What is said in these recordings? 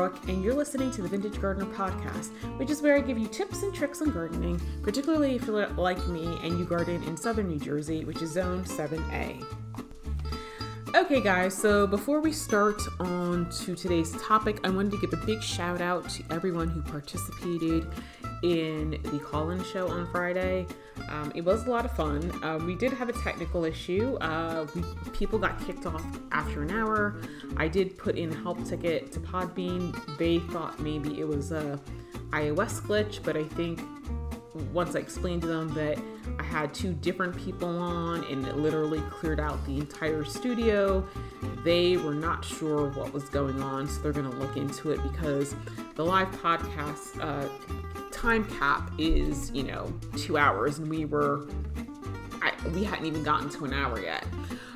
Brooke, and you're listening to the Vintage Gardener Podcast, which is where I give you tips and tricks on gardening, particularly if you're like me and you garden in southern New Jersey, which is Zone 7A. Okay, guys, so before we start on to today's topic, I wanted to give a big shout out to everyone who participated in the call in show on Friday. Um, it was a lot of fun. Uh, we did have a technical issue. Uh, we, people got kicked off after an hour. I did put in a help ticket to Podbean. They thought maybe it was a iOS glitch, but I think once I explained to them that I had two different people on and it literally cleared out the entire studio, they were not sure what was going on. So they're going to look into it because the live podcast uh, time cap is, you know, two hours, and we were, I, we hadn't even gotten to an hour yet.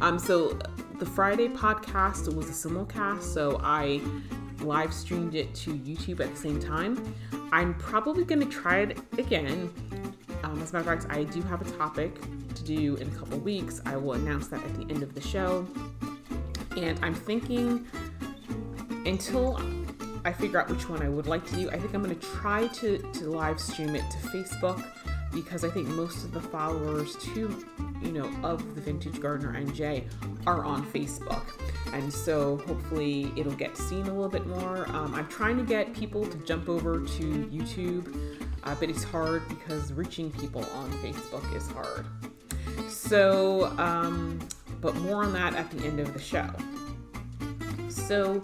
Um, so the Friday podcast was a simulcast, so I live streamed it to YouTube at the same time. I'm probably going to try it again. Um, as a matter of fact, I do have a topic to do in a couple weeks. I will announce that at the end of the show. And I'm thinking until I figure out which one I would like to do. I think I'm going to try to, to live stream it to Facebook because I think most of the followers to you know of the Vintage Gardener NJ are on Facebook, and so hopefully it'll get seen a little bit more. Um, I'm trying to get people to jump over to YouTube, uh, but it's hard because reaching people on Facebook is hard. So, um, but more on that at the end of the show. So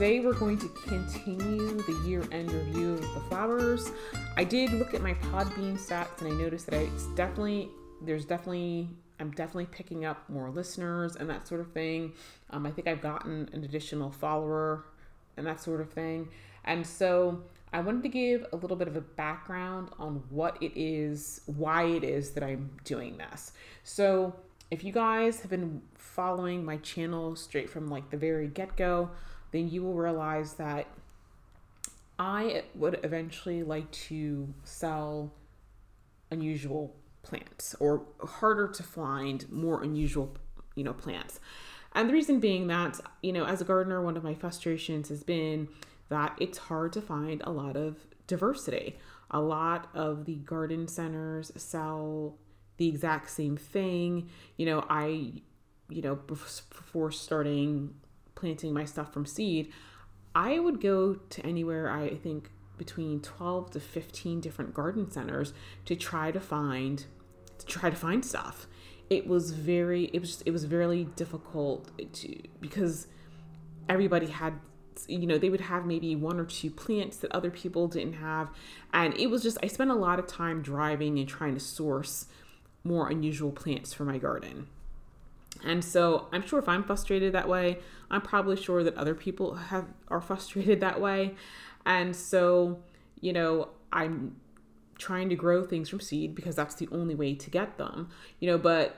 Today we're going to continue the year-end review of the flowers. I did look at my Podbean stats and I noticed that it's definitely there's definitely I'm definitely picking up more listeners and that sort of thing. Um, I think I've gotten an additional follower and that sort of thing. And so I wanted to give a little bit of a background on what it is, why it is that I'm doing this. So if you guys have been following my channel straight from like the very get-go, then you will realize that I would eventually like to sell unusual plants or harder to find more unusual, you know, plants. And the reason being that, you know, as a gardener, one of my frustrations has been that it's hard to find a lot of diversity. A lot of the garden centers sell the exact same thing. You know, I, you know, before starting planting my stuff from seed, I would go to anywhere I think between 12 to 15 different garden centers to try to find to try to find stuff. It was very it was just, it was very difficult to because everybody had you know they would have maybe one or two plants that other people didn't have and it was just I spent a lot of time driving and trying to source more unusual plants for my garden. And so I'm sure if I'm frustrated that way, I'm probably sure that other people have are frustrated that way. And so, you know, I'm trying to grow things from seed because that's the only way to get them. You know, but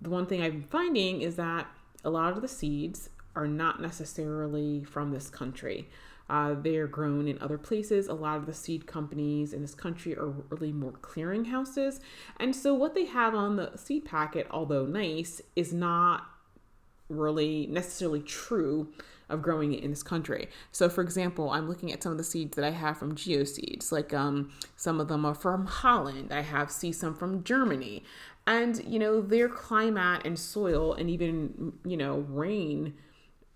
the one thing I'm finding is that a lot of the seeds are not necessarily from this country. Uh, they are grown in other places. A lot of the seed companies in this country are really more clearinghouses. And so, what they have on the seed packet, although nice, is not really necessarily true of growing it in this country. So, for example, I'm looking at some of the seeds that I have from GeoSeeds. Like um, some of them are from Holland. I have see some from Germany, and you know their climate and soil and even you know rain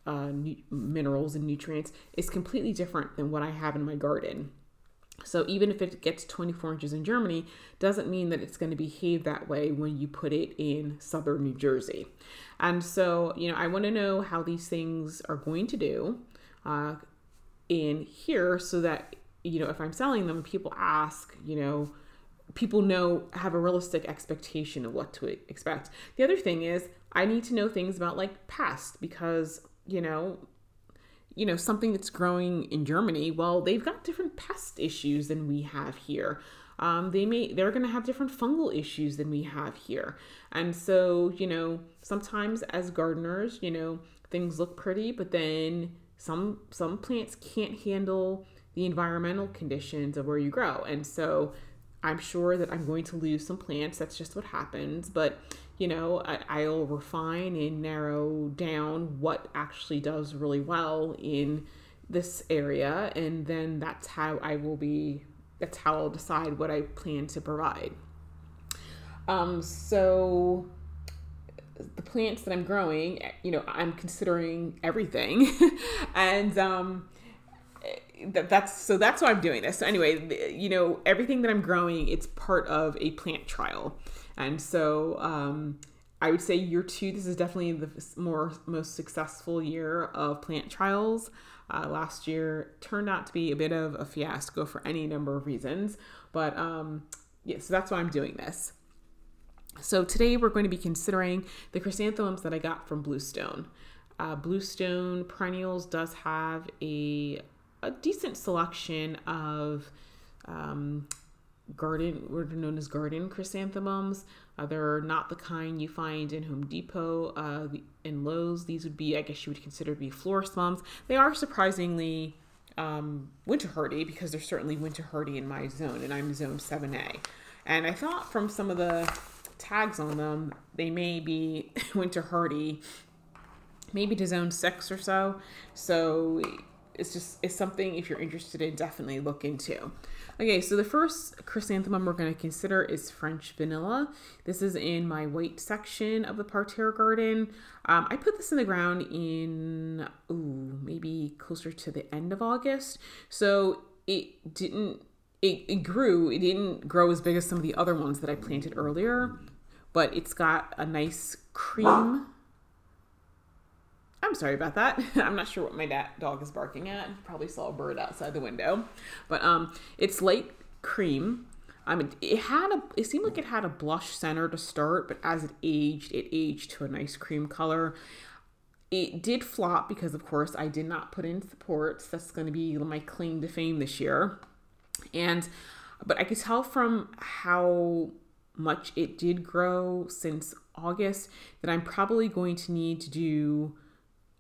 uh, minerals and nutrients is completely different than what I have in my garden. So even if it gets 24 inches in Germany, doesn't mean that it's going to behave that way when you put it in southern New Jersey. And so, you know, I want to know how these things are going to do uh, in here so that, you know, if I'm selling them, people ask, you know, people know, have a realistic expectation of what to expect. The other thing is, I need to know things about like pest because you know, you know, something that's growing in Germany, well, they've got different pest issues than we have here. Um, they may they're going to have different fungal issues than we have here, and so you know sometimes as gardeners, you know things look pretty, but then some some plants can't handle the environmental conditions of where you grow, and so I'm sure that I'm going to lose some plants. That's just what happens, but you know, I, will refine and narrow down what actually does really well in this area, and then that's how I will be. That's how I'll decide what I plan to provide. Um, so the plants that I'm growing, you know, I'm considering everything, and um, that, that's so that's why I'm doing this. So anyway, you know, everything that I'm growing, it's part of a plant trial, and so um, I would say year two. This is definitely the more most successful year of plant trials. Uh, last year turned out to be a bit of a fiasco for any number of reasons, but um, yeah, so that's why I'm doing this. So today we're going to be considering the chrysanthemums that I got from Bluestone. Uh, Bluestone Perennials does have a, a decent selection of um, garden, what are known as garden chrysanthemums. Uh, they're not the kind you find in Home Depot, uh, in Lowe's. These would be, I guess you would consider to be florist mums. They are surprisingly um, winter hardy because they're certainly winter hardy in my zone, and I'm zone 7A. And I thought from some of the tags on them, they may be winter hardy, maybe to zone six or so. So it's just it's something if you're interested in, definitely look into. Okay, so the first chrysanthemum we're going to consider is French vanilla. This is in my white section of the parterre garden. Um, I put this in the ground in ooh maybe closer to the end of August, so it didn't it, it grew. It didn't grow as big as some of the other ones that I planted earlier, but it's got a nice cream. I'm sorry about that. I'm not sure what my dog is barking at. Probably saw a bird outside the window, but um, it's light cream. I mean, it had a. It seemed like it had a blush center to start, but as it aged, it aged to a nice cream color. It did flop because, of course, I did not put in supports. That's going to be my claim to fame this year. And but I could tell from how much it did grow since August that I'm probably going to need to do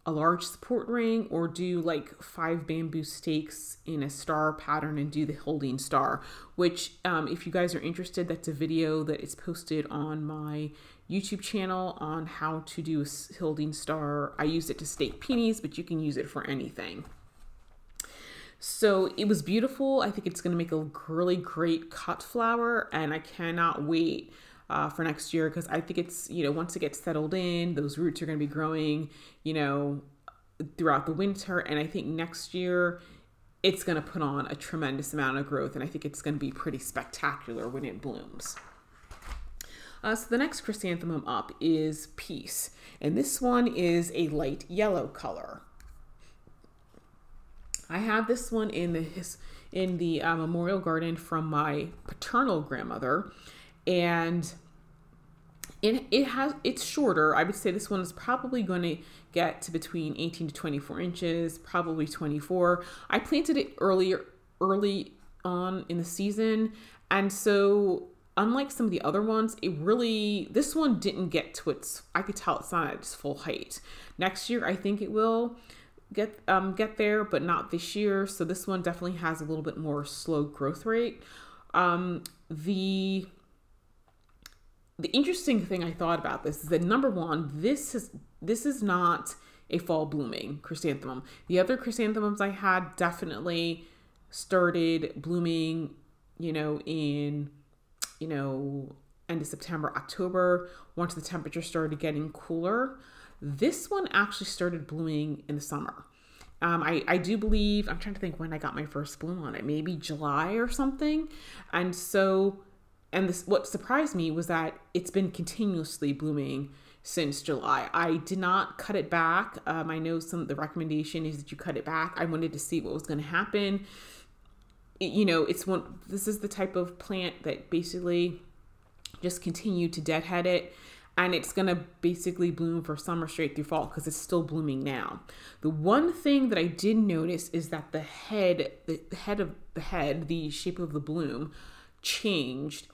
a large support ring or do like five bamboo stakes in a star pattern and do the Hildene star which um, if you guys are interested that's a video that is posted on my youtube channel on how to do a Hildene star i use it to stake peonies but you can use it for anything so it was beautiful. I think it's going to make a really great cut flower, and I cannot wait uh, for next year because I think it's, you know, once it gets settled in, those roots are going to be growing, you know, throughout the winter. And I think next year it's going to put on a tremendous amount of growth, and I think it's going to be pretty spectacular when it blooms. Uh, so the next chrysanthemum up is Peace, and this one is a light yellow color. I have this one in the his, in the uh, memorial garden from my paternal grandmother, and it it has it's shorter. I would say this one is probably going to get to between 18 to 24 inches, probably 24. I planted it earlier early on in the season, and so unlike some of the other ones, it really this one didn't get to its I could tell it's not at its full height. Next year I think it will get um get there, but not this year. So this one definitely has a little bit more slow growth rate. Um, the the interesting thing I thought about this is that number one, this is this is not a fall blooming chrysanthemum. The other chrysanthemums I had definitely started blooming, you know, in you know end of September, October, once the temperature started getting cooler. This one actually started blooming in the summer. Um, I, I do believe, I'm trying to think when I got my first bloom on it, maybe July or something. And so, and this, what surprised me was that it's been continuously blooming since July. I did not cut it back. Um, I know some, the recommendation is that you cut it back. I wanted to see what was going to happen. It, you know, it's one, this is the type of plant that basically just continue to deadhead it and it's going to basically bloom for summer straight through fall because it's still blooming now. The one thing that I did notice is that the head, the head of the head, the shape of the bloom changed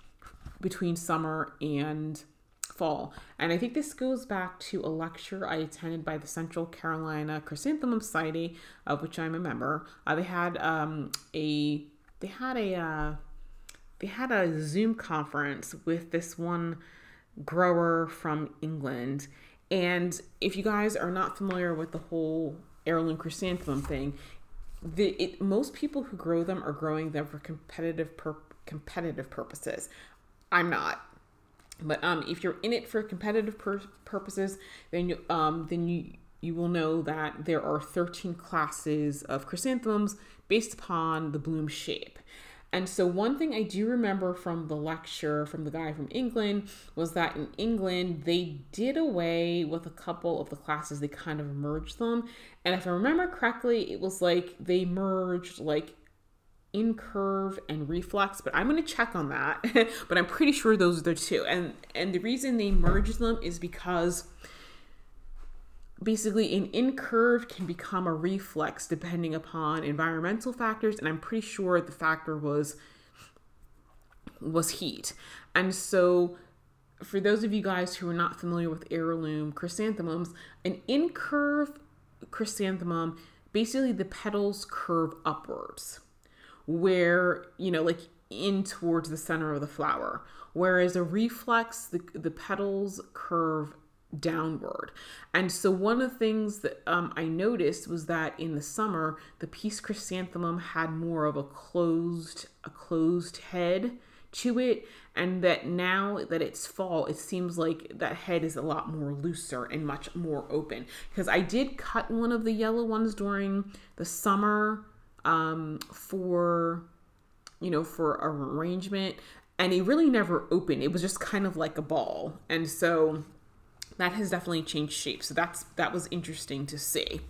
between summer and fall. And I think this goes back to a lecture I attended by the Central Carolina Chrysanthemum Society, of which I'm a member. Uh, they had um, a they had a uh, they had a Zoom conference with this one grower from England. And if you guys are not familiar with the whole heirloom chrysanthemum thing, the it, most people who grow them are growing them for competitive competitive purposes. I'm not. But um, if you're in it for competitive pur- purposes, then you um, then you you will know that there are 13 classes of chrysanthemums based upon the bloom shape. And so, one thing I do remember from the lecture from the guy from England was that in England, they did away with a couple of the classes, they kind of merged them. And if I remember correctly, it was like they merged like incurve and reflex but i'm going to check on that but i'm pretty sure those are the two. And and the reason they merged them is because basically an incurve can become a reflex depending upon environmental factors and i'm pretty sure the factor was was heat. And so for those of you guys who are not familiar with heirloom chrysanthemums an incurve chrysanthemum basically the petals curve upwards where you know like in towards the center of the flower whereas a reflex the, the petals curve downward. And so one of the things that um, I noticed was that in the summer, the peace chrysanthemum had more of a closed a closed head to it and that now that it's fall it seems like that head is a lot more looser and much more open because i did cut one of the yellow ones during the summer um, for you know for arrangement and it really never opened it was just kind of like a ball and so that has definitely changed shape. So that's that was interesting to see.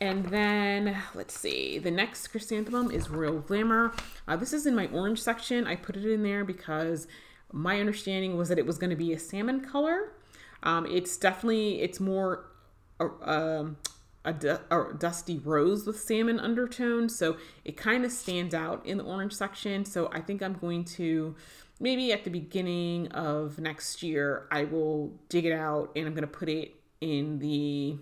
And then let's see, the next chrysanthemum is Royal Glamour. Uh, this is in my orange section. I put it in there because my understanding was that it was going to be a salmon color. Um, it's definitely it's more uh, um, a, a, dusty rose with salmon undertone, so it kind of stands out in the orange section. So I think I'm going to maybe at the beginning of next year, I will dig it out and I'm going to put it in the,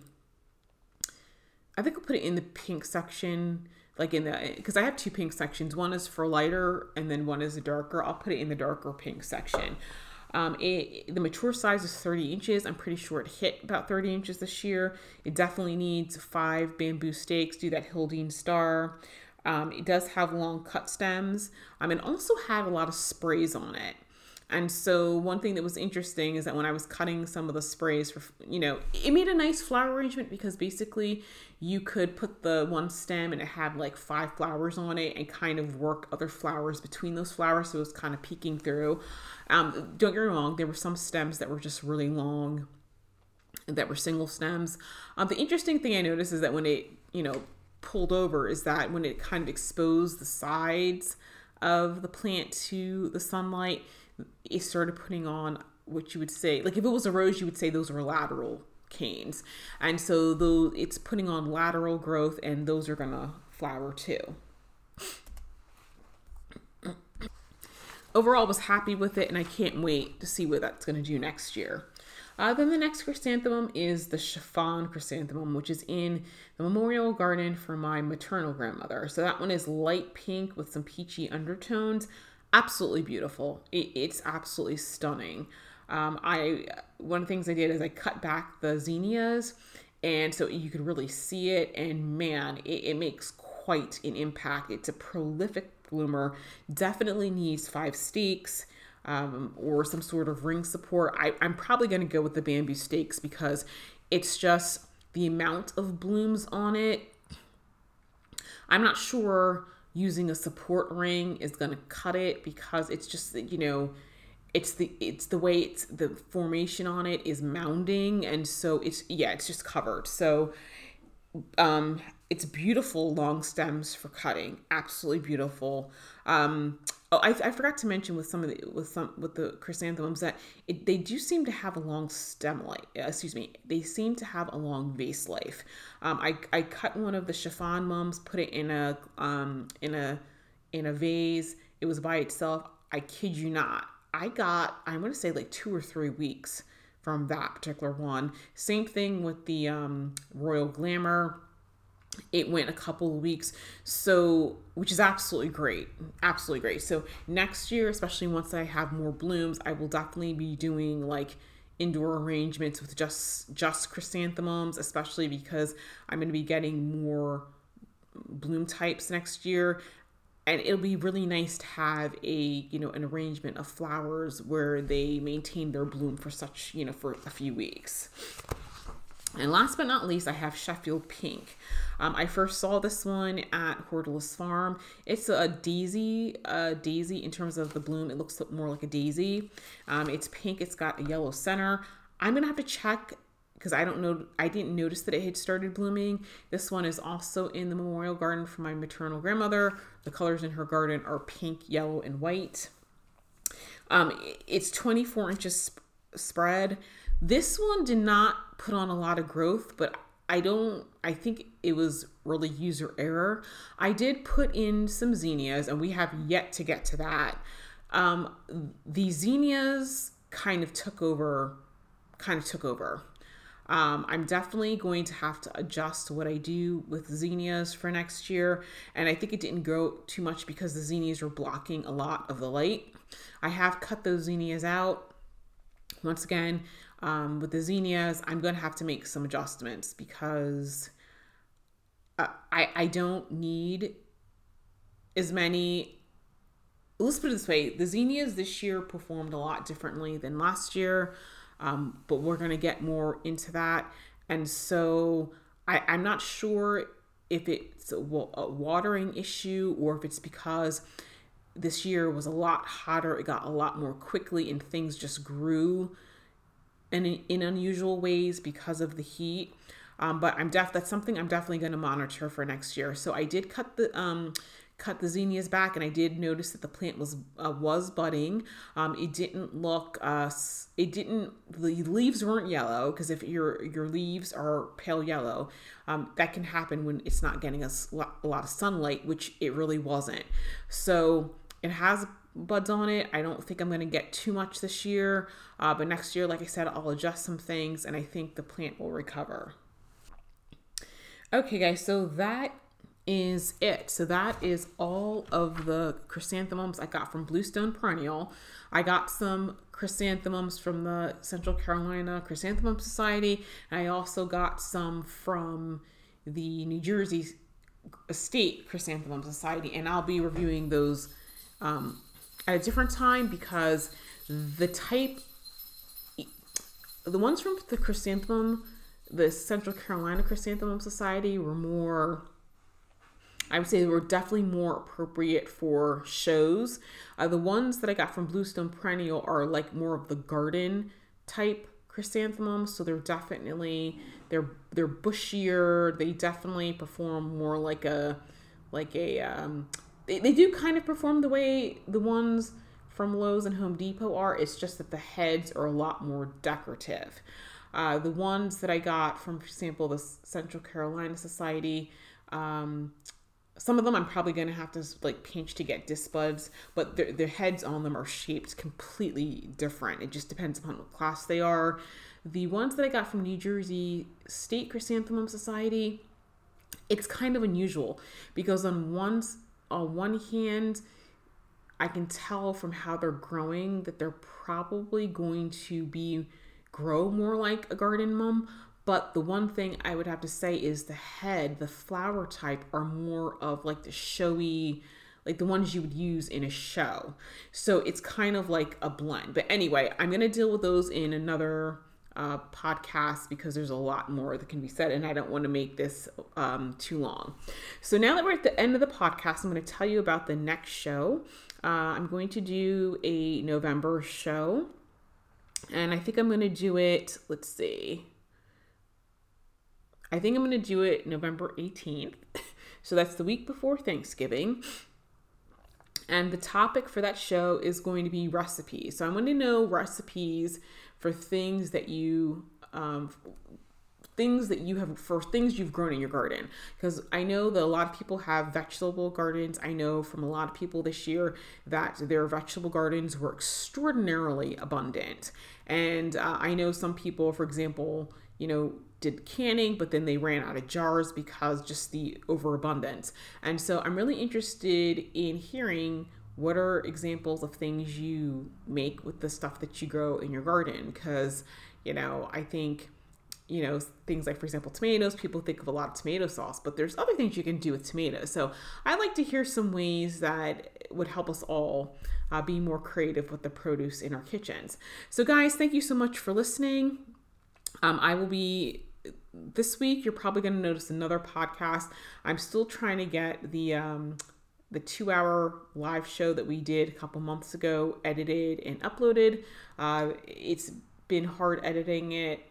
I think I'll put it in the pink section, like in the, because I have two pink sections. One is for lighter and then one is darker. I'll put it in the darker pink section. Um, it, the mature size is 30 inches. I'm pretty sure it hit about 30 inches this year. It definitely needs five bamboo stakes, do that Hildene star. Um, it does have long cut stems um, and also had a lot of sprays on it. And so one thing that was interesting is that when I was cutting some of the sprays for, you know, it made a nice flower arrangement because basically you could put the one stem and it had like five flowers on it and kind of work other flowers between those flowers. So it was kind of peeking through. Um, don't get me wrong, there were some stems that were just really long that were single stems. Um, the interesting thing I noticed is that when it, you know, pulled over is that when it kind of exposed the sides of the plant to the sunlight, it started putting on what you would say, like if it was a rose, you would say those were lateral canes. And so though it's putting on lateral growth and those are gonna flower too. Overall, I was happy with it and I can't wait to see what that's gonna do next year. Uh, then the next chrysanthemum is the chiffon chrysanthemum, which is in the memorial garden for my maternal grandmother. So that one is light pink with some peachy undertones. Absolutely beautiful. It, it's absolutely stunning. Um, I one of the things I did is I cut back the zinnias, and so you could really see it. And man, it, it makes quite an impact. It's a prolific bloomer. Definitely needs five stakes um, or some sort of ring support. I, I'm probably going to go with the bamboo stakes because it's just the amount of blooms on it. I'm not sure using a support ring is going to cut it because it's just you know it's the it's the way it's the formation on it is mounding and so it's yeah it's just covered. So um it's beautiful long stems for cutting absolutely beautiful. Um Oh, I, I forgot to mention with some of the with some with the chrysanthemums that it, they do seem to have a long stem life. Uh, excuse me, they seem to have a long vase life. Um, I I cut one of the chiffon mums, put it in a um in a in a vase. It was by itself. I kid you not. I got I'm gonna say like two or three weeks from that particular one. Same thing with the um, Royal Glamour it went a couple of weeks. So which is absolutely great absolutely great. So next year especially once i have more blooms i will definitely be doing like indoor arrangements with just just chrysanthemums especially because i'm going to be getting more bloom types next year. And it'll be really nice to have a you know an arrangement of flowers where they maintain their bloom for such you know for a few weeks and last but not least, I have Sheffield Pink. Um, I first saw this one at Hortulus Farm. It's a daisy, a daisy in terms of the bloom. It looks more like a daisy. Um, it's pink. It's got a yellow center. I'm gonna have to check because I don't know. I didn't notice that it had started blooming. This one is also in the memorial garden for my maternal grandmother. The colors in her garden are pink, yellow, and white. Um, it's 24 inches sp- spread. This one did not put on a lot of growth, but I don't, I think it was really user error. I did put in some zinnias, and we have yet to get to that. Um, the zinnias kind of took over, kind of took over. Um, I'm definitely going to have to adjust what I do with zinnias for next year. And I think it didn't grow too much because the zinnias were blocking a lot of the light. I have cut those zinnias out. Once again, um, with the zinnias, I'm going to have to make some adjustments because uh, I, I don't need as many. Let's put it this way the zinnias this year performed a lot differently than last year, um, but we're going to get more into that. And so I, I'm not sure if it's a, a watering issue or if it's because this year was a lot hotter, it got a lot more quickly, and things just grew in, in unusual ways because of the heat. Um, but I'm def that's something I'm definitely going to monitor for next year. So I did cut the um, cut the zinnias back, and I did notice that the plant was uh, was budding. Um, it didn't look uh, it didn't the leaves weren't yellow because if your your leaves are pale yellow, um, that can happen when it's not getting a, a lot of sunlight, which it really wasn't. So it has buds on it. I don't think I'm going to get too much this year, uh, but next year, like I said, I'll adjust some things and I think the plant will recover. Okay, guys, so that is it. So that is all of the chrysanthemums I got from Bluestone Perennial. I got some chrysanthemums from the Central Carolina Chrysanthemum Society, and I also got some from the New Jersey State Chrysanthemum Society, and I'll be reviewing those um, at a different time because the type, the ones from the chrysanthemum, the Central Carolina Chrysanthemum Society were more. I would say they were definitely more appropriate for shows. Uh, the ones that I got from Bluestone Perennial are like more of the garden type chrysanthemums, so they're definitely they're they're bushier. They definitely perform more like a like a um, they, they do kind of perform the way the ones from Lowe's and Home Depot are. It's just that the heads are a lot more decorative. Uh, the ones that I got from, for example, the Central Carolina Society, um, some of them I'm probably going to have to like pinch to get disc buds, but their, their heads on them are shaped completely different. It just depends upon what class they are. The ones that I got from New Jersey State Chrysanthemum Society, it's kind of unusual because on one on one hand, I can tell from how they're growing that they're probably going to be grow more like a garden mum. But the one thing I would have to say is the head, the flower type, are more of like the showy, like the ones you would use in a show. So it's kind of like a blend. But anyway, I'm going to deal with those in another uh, podcast because there's a lot more that can be said, and I don't want to make this um, too long. So now that we're at the end of the podcast, I'm going to tell you about the next show. Uh, I'm going to do a November show, and I think I'm going to do it. Let's see. I think I'm going to do it November 18th. So that's the week before Thanksgiving. And the topic for that show is going to be recipes. So I'm going to know recipes for things that you um, things that you have for things you've grown in your garden. Because i know that a lot of people have vegetable gardens. I know from a lot of people this year that their vegetable gardens were extraordinarily abundant. And uh, i know some people for example you know did canning but then they ran out of jars because just the overabundance. And so i'm really interested in hearing what are examples of things you make with the stuff that you grow in your garden because you know i think you know, things like, for example, tomatoes. People think of a lot of tomato sauce, but there's other things you can do with tomatoes. So I'd like to hear some ways that would help us all uh, be more creative with the produce in our kitchens. So, guys, thank you so much for listening. Um, I will be this week. You're probably going to notice another podcast. I'm still trying to get the um, the two hour live show that we did a couple months ago edited and uploaded. Uh, it's been hard editing it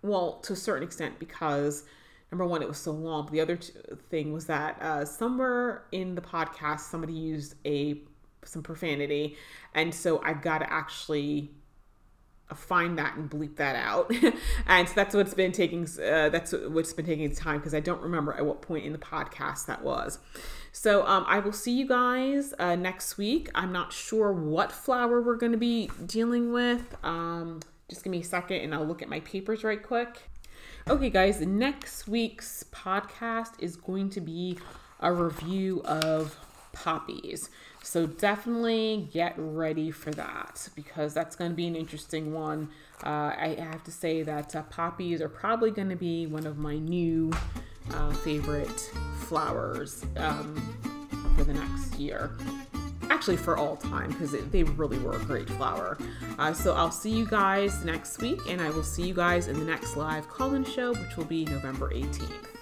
well, to a certain extent, because number one, it was so long. But the other thing was that uh, somewhere in the podcast, somebody used a some profanity, and so I've got to actually find that and bleep that out. and so that's what's been taking. Uh, that's what's been taking time because I don't remember at what point in the podcast that was. So um, I will see you guys uh, next week. I'm not sure what flower we're going to be dealing with. Um, just give me a second and I'll look at my papers right quick. Okay, guys, next week's podcast is going to be a review of poppies. So definitely get ready for that because that's going to be an interesting one. Uh, I have to say that uh, poppies are probably going to be one of my new uh, favorite flowers um, for the next year actually for all time because they really were a great flower. Uh, so I'll see you guys next week, and I will see you guys in the next live call in show, which will be November 18th.